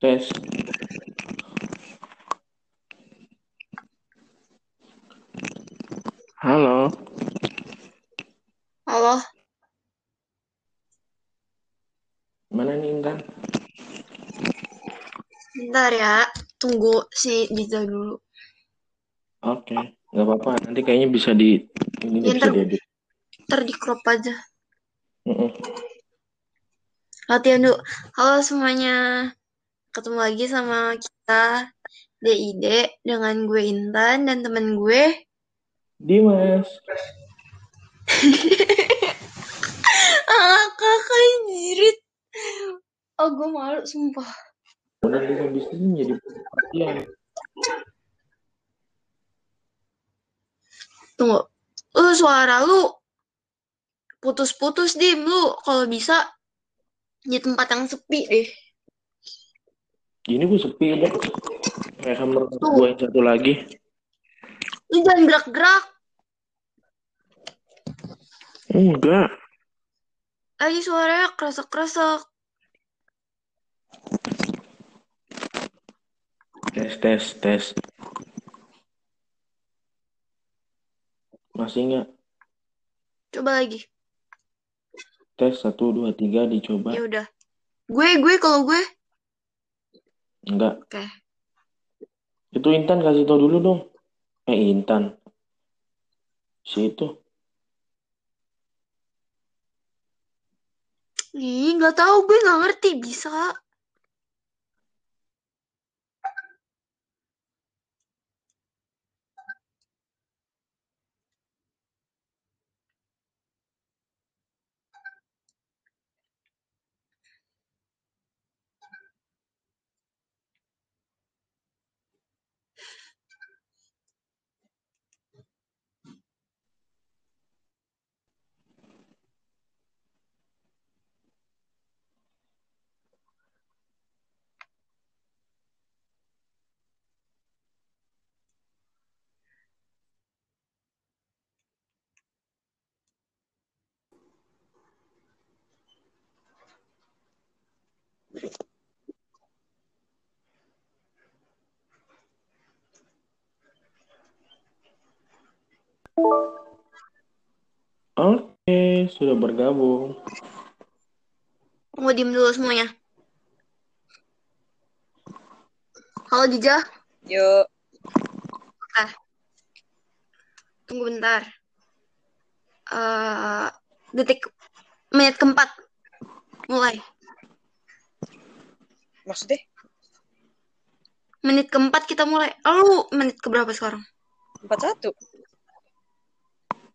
Tes. Halo. Halo, Mana nih Intan? bentar ya. Tunggu si Diza dulu. Oke, nggak apa-apa. Nanti kayaknya bisa di ini Ya, bisa diedit. ntar di crop aja. Mm-mm. Latihan dulu. Halo semuanya. Ketemu lagi sama kita DID dengan gue Intan dan temen gue. Dimas. Ah, kakak jirit. Oh, gue malu, sumpah. Modal desain bisnis menjadi perhatian. Tunggu. Lu suara lu putus-putus, Dim. Lu kalau bisa di tempat yang sepi deh. Ini gue sepi udah. Kayak kamar gue yang satu lagi. Lu jangan gerak-gerak. Enggak. Lagi suaranya kresek-kresek. Tes, tes, tes. Masih nggak? Coba lagi. Tes satu dua tiga dicoba. Ya udah. Gue, gue kalau gue. Enggak. Oke. Itu Intan kasih tau dulu dong. Eh Intan. Si itu. Ih, nggak tahu gue nggak ngerti bisa. Oke, sudah bergabung. Tunggu diem dulu semuanya. Halo Jija. Yuk, Eh. Tunggu bentar. Eh, detik menit keempat. Mulai. maksudnya Menit keempat kita mulai. Lalu menit keberapa sekarang? 41.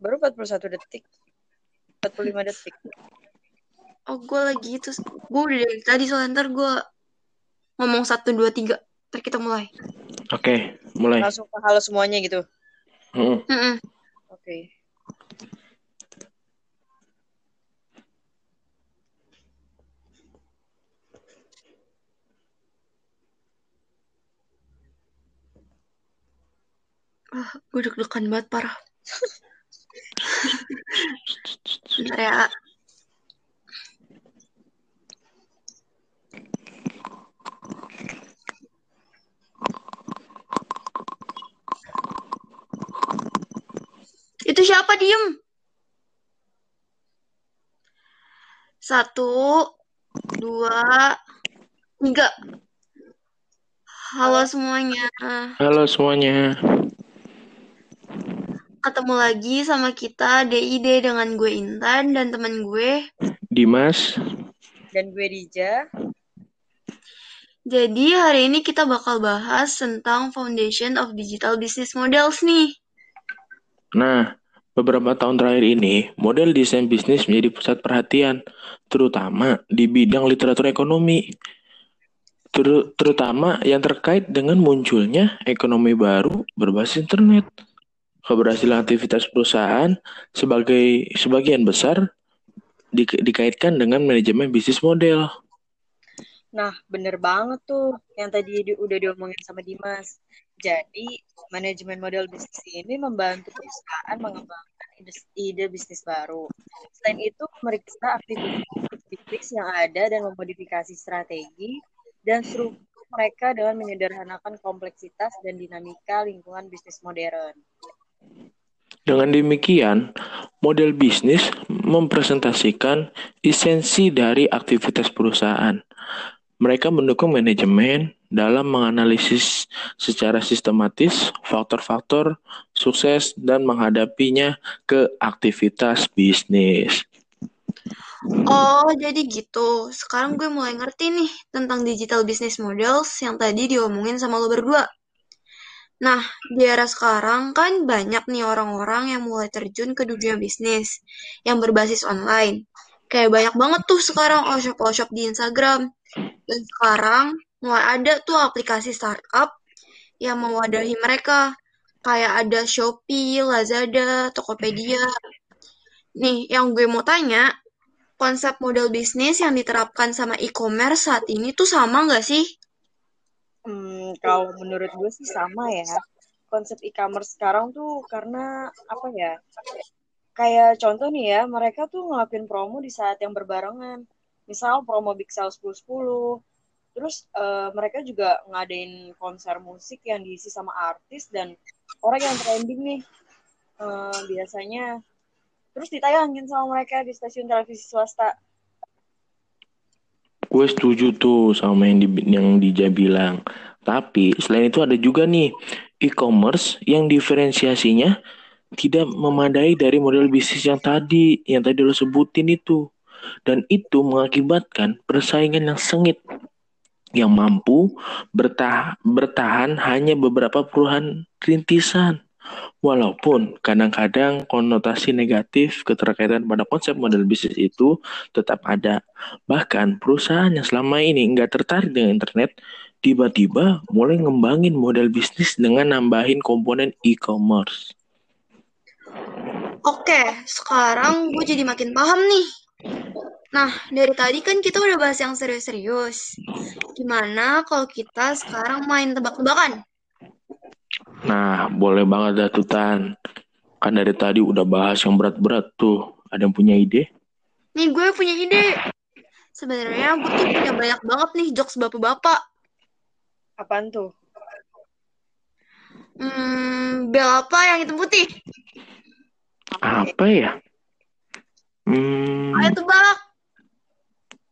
Baru 41 detik. 45 detik. Oh, gue lagi itu. Gue udah dari tadi soalnya ntar gue ngomong satu dua tiga. Ntar kita mulai. Oke, mulai. Langsung ke halo semuanya gitu. Mm-mm. Mm-mm. Oke. Ah, gue deg-degan banget parah. Bentar ya. Itu siapa diem? Satu, dua, tiga. Halo semuanya. Halo semuanya. Ketemu lagi sama kita DID dengan gue Intan dan teman gue. Dimas. Dan gue Dija. Jadi hari ini kita bakal bahas tentang Foundation of Digital Business Models nih. Nah, beberapa tahun terakhir ini, model desain bisnis menjadi pusat perhatian, terutama di bidang literatur ekonomi. Ter- terutama yang terkait dengan munculnya ekonomi baru berbasis internet. Keberhasilan aktivitas perusahaan sebagai sebagian besar di- dikaitkan dengan manajemen bisnis model. Nah, bener banget tuh yang tadi di- udah diomongin sama Dimas. Jadi, manajemen model bisnis ini membantu perusahaan mengembangkan ide, ide bisnis baru. Selain itu, memeriksa aktivitas bisnis yang ada dan memodifikasi strategi dan struktur mereka dengan menyederhanakan kompleksitas dan dinamika lingkungan bisnis modern. Dengan demikian, model bisnis mempresentasikan esensi dari aktivitas perusahaan. Mereka mendukung manajemen dalam menganalisis secara sistematis faktor-faktor sukses dan menghadapinya ke aktivitas bisnis. Oh, jadi gitu. Sekarang gue mulai ngerti nih tentang digital business models yang tadi diomongin sama lo berdua. Nah, di era sekarang kan banyak nih orang-orang yang mulai terjun ke dunia bisnis yang berbasis online. Kayak banyak banget tuh sekarang all-shop-all-shop di Instagram. Dan sekarang mulai ada tuh aplikasi startup yang mewadahi mereka. Kayak ada Shopee, Lazada, Tokopedia. Nih, yang gue mau tanya, konsep model bisnis yang diterapkan sama e-commerce saat ini tuh sama nggak sih? Hmm, kalau menurut gue sih sama ya. Konsep e-commerce sekarang tuh karena apa ya? Kayak contoh nih ya, mereka tuh ngelakuin promo di saat yang berbarengan. Misal promo Big Sale 10-10. Terus uh, mereka juga ngadain konser musik yang diisi sama artis dan orang yang trending nih. Uh, biasanya terus ditayangin sama mereka di stasiun televisi swasta gue setuju tuh sama yang di yang Dija bilang. Tapi selain itu ada juga nih e-commerce yang diferensiasinya tidak memadai dari model bisnis yang tadi yang tadi lo sebutin itu. Dan itu mengakibatkan persaingan yang sengit yang mampu bertah bertahan hanya beberapa puluhan rintisan Walaupun kadang-kadang konotasi negatif keterkaitan pada konsep model bisnis itu tetap ada. Bahkan perusahaan yang selama ini nggak tertarik dengan internet, tiba-tiba mulai ngembangin model bisnis dengan nambahin komponen e-commerce. Oke, sekarang gue jadi makin paham nih. Nah, dari tadi kan kita udah bahas yang serius-serius. Gimana kalau kita sekarang main tebak-tebakan? Nah, boleh banget dah tuh Tan. Kan dari tadi udah bahas yang berat-berat tuh. Ada yang punya ide? Nih, gue punya ide. Sebenarnya gue tuh punya banyak banget nih jokes bapak-bapak. Apaan tuh? Hmm, bel apa yang hitam putih? Apa ya? Hmm, Ayo tebak.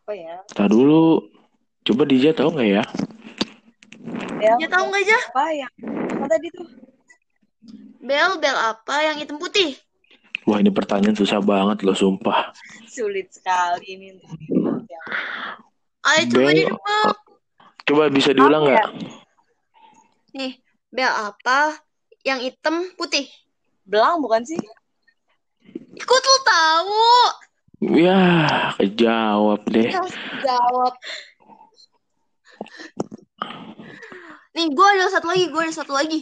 Apa ya? tak dulu. Coba Dija tahu nggak ya? Bel, Ya tahu nggak aja? apa yang apa tadi tuh? Bel, bel apa yang hitam putih? Wah ini pertanyaan susah banget loh sumpah. Sulit sekali ini untuk dijawab. Ayo coba Bel, ditebak. coba bisa diulang nggak? Nih, bel apa yang hitam putih? Belang bukan sih? Ikut lu tahu. Ya, kejawab deh. Jawab. Nih, gue ada satu lagi, gue ada satu lagi.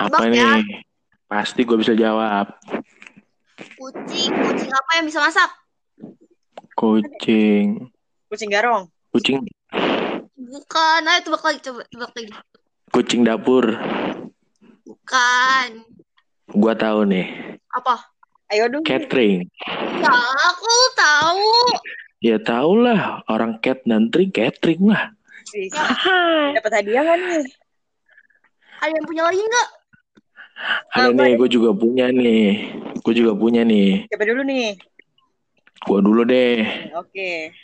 Apa ya. nih? Pasti gue bisa jawab. Kucing, kucing apa yang bisa masak? Kucing. Kucing garong. Kucing Bukan, ayo tebak lagi, coba tebak lagi. kucing dapur. Bukan. Gua tahu nih. Apa? Ayo dong. Catering. Ya, aku tahu. Ya tau lah, orang cat dan tree catering lah. Dapat hadiah kan nih? Ada yang punya lagi nggak? Ada Apa nih, gue juga punya nih. Gue juga punya nih. Siapa dulu nih? Gue dulu deh. Oke.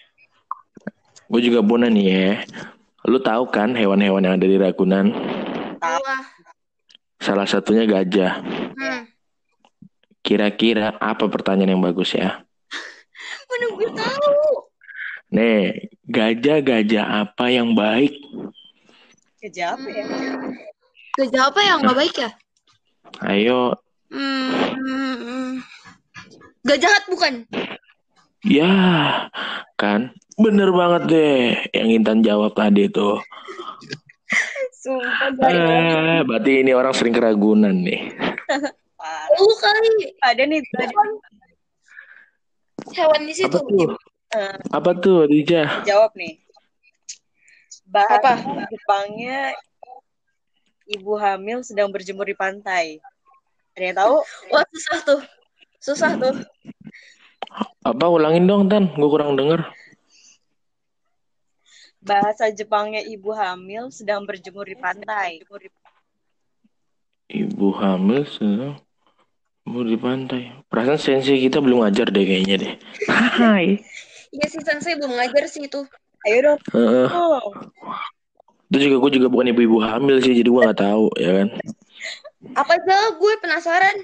Gue juga punya nih ya. Lu tahu kan hewan-hewan yang ada di Ragunan? Tahu. Salah satunya gajah. Hmm. Kira-kira apa pertanyaan yang bagus ya? Mana gue tahu. Nih, gajah-gajah apa yang baik? Kerja apa ya? Gajah apa yang nggak baik ya? Ayo, Hmm. Gak jahat bukan? ya kan? Bener banget deh yang Intan jawab tadi tuh. Sumpah. Eh, berarti ini orang sering keragunan nih. Parah. Oh kali. Ada nih tadi. Hewan di situ. Apa tuh? Eh, Apa tuh, Dija? jawab nih. Bahasa Jepangnya ibu hamil sedang berjemur di pantai. Ada yang tahu? Wah susah tuh. Susah tuh. Apa ulangin dong, Tan? Gue kurang denger. bahasa Jepangnya ibu hamil sedang berjemur di pantai. Ibu hamil sedang berjemur di pantai. Perasaan sensi kita belum ngajar deh kayaknya deh. Hai. Iya sih sensei belum ngajar sih itu. Ayo dong. Heeh. Oh. Itu juga gue juga bukan ibu-ibu hamil sih, jadi gue nggak tahu ya kan. Apa aja gue penasaran.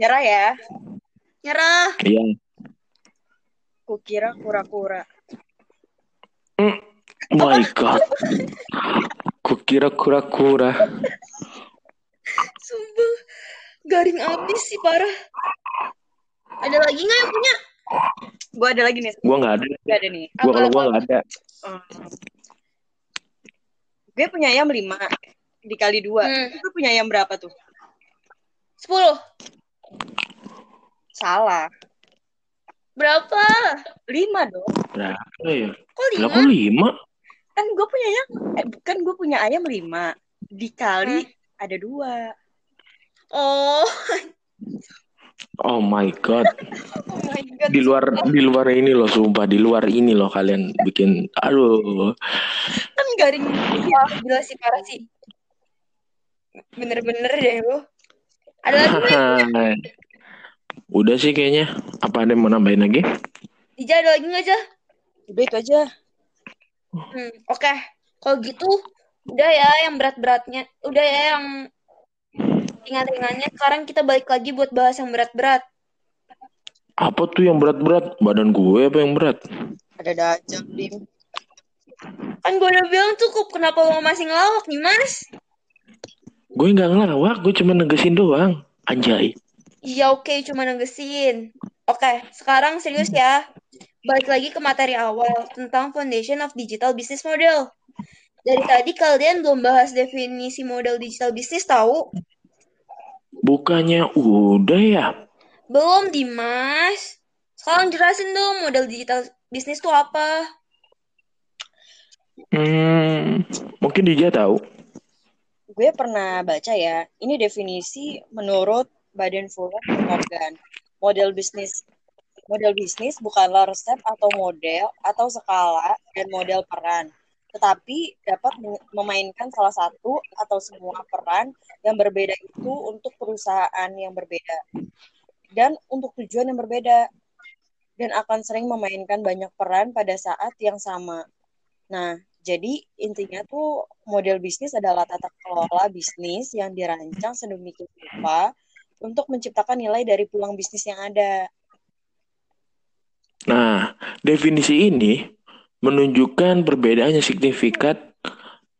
Nyerah ya. Nyerah. Iya. Kukira kura-kura. My God. Kukira kura-kura. Sumpah. Garing abis sih parah. Ada lagi nggak yang punya? Gue ada lagi nih. Gue nggak ada. Gak ada nih. Gue kalau gue nggak ada. Hmm. Gue punya ayam lima dikali dua. Hmm. Gue punya ayam berapa tuh? Sepuluh. Salah. Berapa? Lima dong. Berapa ya? Kok Lah lima? kok lima? Kan gue punya ayam. Eh, kan gue punya ayam lima dikali ada dua. Oh. Oh my God. Oh my god. Di luar di luar ini loh, sumpah di luar ini loh kalian bikin. Aduh. kan garing. Wah, gila sih parah sih. Bener-bener deh lu. Ada lagi? Udah sih kayaknya. Apa ada yang mau nambahin lagi? Dija ada lagi nggak aja? Udah itu aja. Hmm, oke. Kalau gitu, udah ya yang berat-beratnya. Udah ya yang ringan-ringannya. Sekarang kita balik lagi buat bahas yang berat-berat. Apa tuh yang berat-berat? Badan gue apa yang berat? Ada aja, Dim. Kan gue udah bilang cukup. Kenapa lo masih ngelawak nih, Mas? Gue nggak ngelawak, gue cuma negesin doang. Anjay. Iya oke, cuma negesin. Oke, sekarang serius ya. Balik lagi ke materi awal tentang Foundation of Digital Business Model. Dari tadi kalian belum bahas definisi model digital bisnis tahu? Bukannya udah ya? Belum, Dimas. Sekarang jelasin dong model digital bisnis itu apa? Hmm, mungkin Dija tahu. Gue pernah baca ya, ini definisi menurut Badan Fulton Morgan. Model bisnis model bisnis bukanlah resep atau model atau skala dan model peran, tetapi dapat memainkan salah satu atau semua peran yang berbeda itu untuk perusahaan yang berbeda dan untuk tujuan yang berbeda dan akan sering memainkan banyak peran pada saat yang sama. Nah, jadi intinya tuh model bisnis adalah tata kelola bisnis yang dirancang sedemikian rupa untuk menciptakan nilai dari peluang bisnis yang ada. Nah, definisi ini menunjukkan perbedaan yang signifikan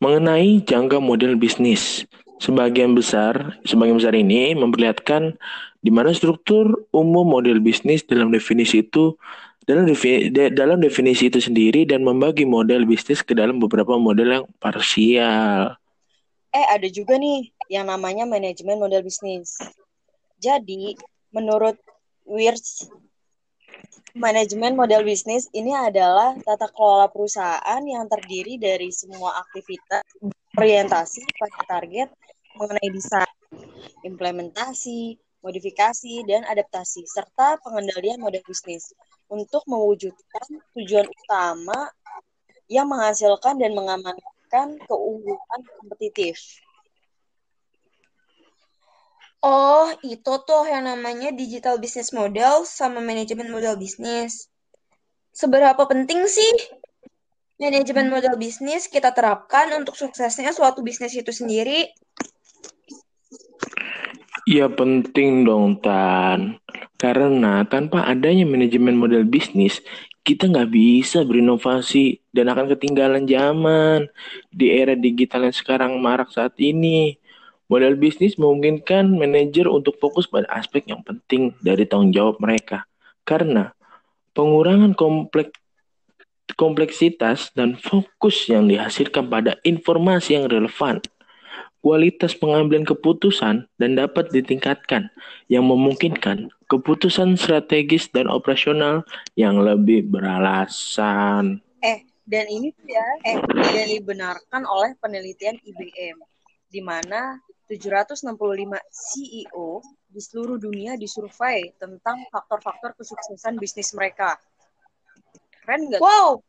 mengenai jangka model bisnis. Sebagian besar, sebagian besar ini memperlihatkan di mana struktur umum model bisnis dalam definisi itu dalam definisi, dalam definisi itu sendiri dan membagi model bisnis ke dalam beberapa model yang parsial. Eh, ada juga nih yang namanya manajemen model bisnis. Jadi, menurut Wirtz, manajemen model bisnis ini adalah tata kelola perusahaan yang terdiri dari semua aktivitas orientasi pada target mengenai desain, implementasi, modifikasi, dan adaptasi, serta pengendalian model bisnis untuk mewujudkan tujuan utama yang menghasilkan dan mengamankan keunggulan kompetitif. Oh, itu tuh yang namanya digital business model sama manajemen model bisnis. Seberapa penting sih manajemen model bisnis kita terapkan untuk suksesnya suatu bisnis itu sendiri? Ya penting dong Tan. Karena tanpa adanya manajemen model bisnis, kita nggak bisa berinovasi dan akan ketinggalan zaman. Di era digital yang sekarang marak saat ini, model bisnis memungkinkan manajer untuk fokus pada aspek yang penting dari tanggung jawab mereka. Karena pengurangan komplek kompleksitas dan fokus yang dihasilkan pada informasi yang relevan kualitas pengambilan keputusan dan dapat ditingkatkan yang memungkinkan keputusan strategis dan operasional yang lebih beralasan. Eh, dan ini ya, eh, dibenarkan oleh penelitian IBM, di mana 765 CEO di seluruh dunia disurvei tentang faktor-faktor kesuksesan bisnis mereka. Keren nggak? Wow,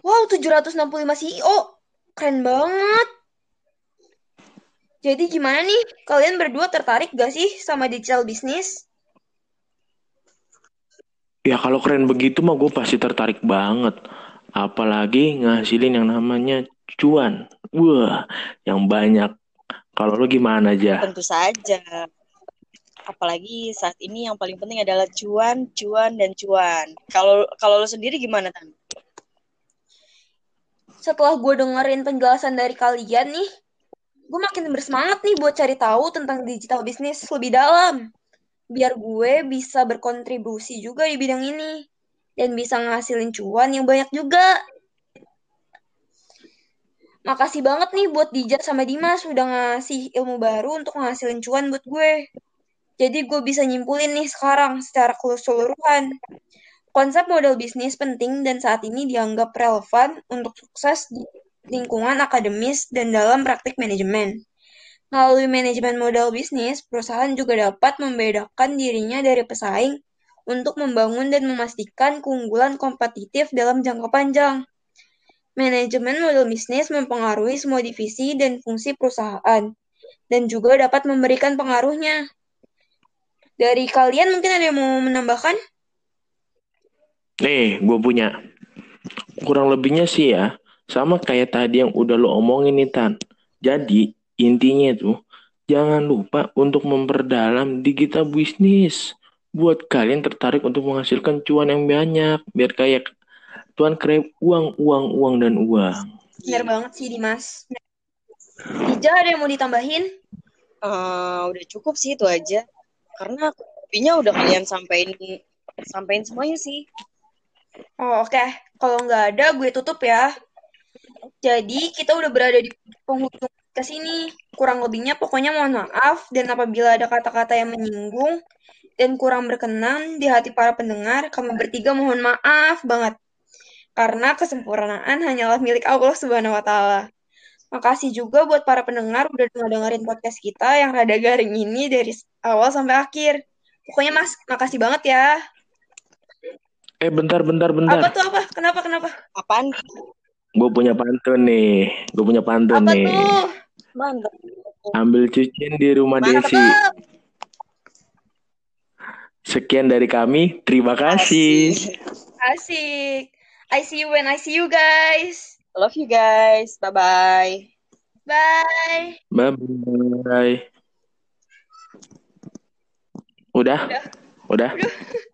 Wow, 765 CEO. Keren banget. Jadi gimana nih? Kalian berdua tertarik gak sih sama digital bisnis? Ya kalau keren begitu mah gue pasti tertarik banget. Apalagi ngasilin yang namanya cuan. Wah, yang banyak. Kalau lo gimana aja? Tentu saja. Apalagi saat ini yang paling penting adalah cuan, cuan, dan cuan. Kalau kalau lo sendiri gimana, Tan? Setelah gue dengerin penjelasan dari kalian nih, gue makin bersemangat nih buat cari tahu tentang digital bisnis lebih dalam. Biar gue bisa berkontribusi juga di bidang ini. Dan bisa ngasilin cuan yang banyak juga. Makasih banget nih buat Dija sama Dimas udah ngasih ilmu baru untuk ngasilin cuan buat gue. Jadi gue bisa nyimpulin nih sekarang secara keseluruhan. Konsep model bisnis penting dan saat ini dianggap relevan untuk sukses di lingkungan akademis dan dalam praktik manajemen. Melalui manajemen modal bisnis, perusahaan juga dapat membedakan dirinya dari pesaing untuk membangun dan memastikan keunggulan kompetitif dalam jangka panjang. Manajemen modal bisnis mempengaruhi semua divisi dan fungsi perusahaan, dan juga dapat memberikan pengaruhnya. Dari kalian mungkin ada yang mau menambahkan? Nih, gue punya. Kurang lebihnya sih ya, sama kayak tadi yang udah lo omongin nih Tan. Jadi, Intinya itu, jangan lupa untuk memperdalam digital bisnis. Buat kalian tertarik untuk menghasilkan cuan yang banyak. Biar kayak tuan krep uang, uang, uang, dan uang. Benar banget sih Dimas. Ija ada yang mau ditambahin? Uh, udah cukup sih itu aja. Karena kopinya udah kalian sampein sampein semuanya sih. Oh oke, okay. kalau nggak ada gue tutup ya. Jadi kita udah berada di penghujung ke sini. Kurang lebihnya pokoknya mohon maaf dan apabila ada kata-kata yang menyinggung dan kurang berkenan di hati para pendengar, kami bertiga mohon maaf banget. Karena kesempurnaan hanyalah milik Allah Subhanahu wa taala. Makasih juga buat para pendengar udah dengerin podcast kita yang rada garing ini dari awal sampai akhir. Pokoknya Mas, makasih banget ya. Eh bentar bentar bentar. Apa tuh apa? Kenapa kenapa? Apaan? Gue punya pantun nih. Gue punya pantun apa nih. Tuh? Mantap. Ambil cucian di rumah Mantap. Desi. Sekian dari kami. Terima kasih. Asik. I see you when I see you guys. Love you guys. Bye-bye. Bye. Bye-bye. Udah? Udah. Udah? Udah.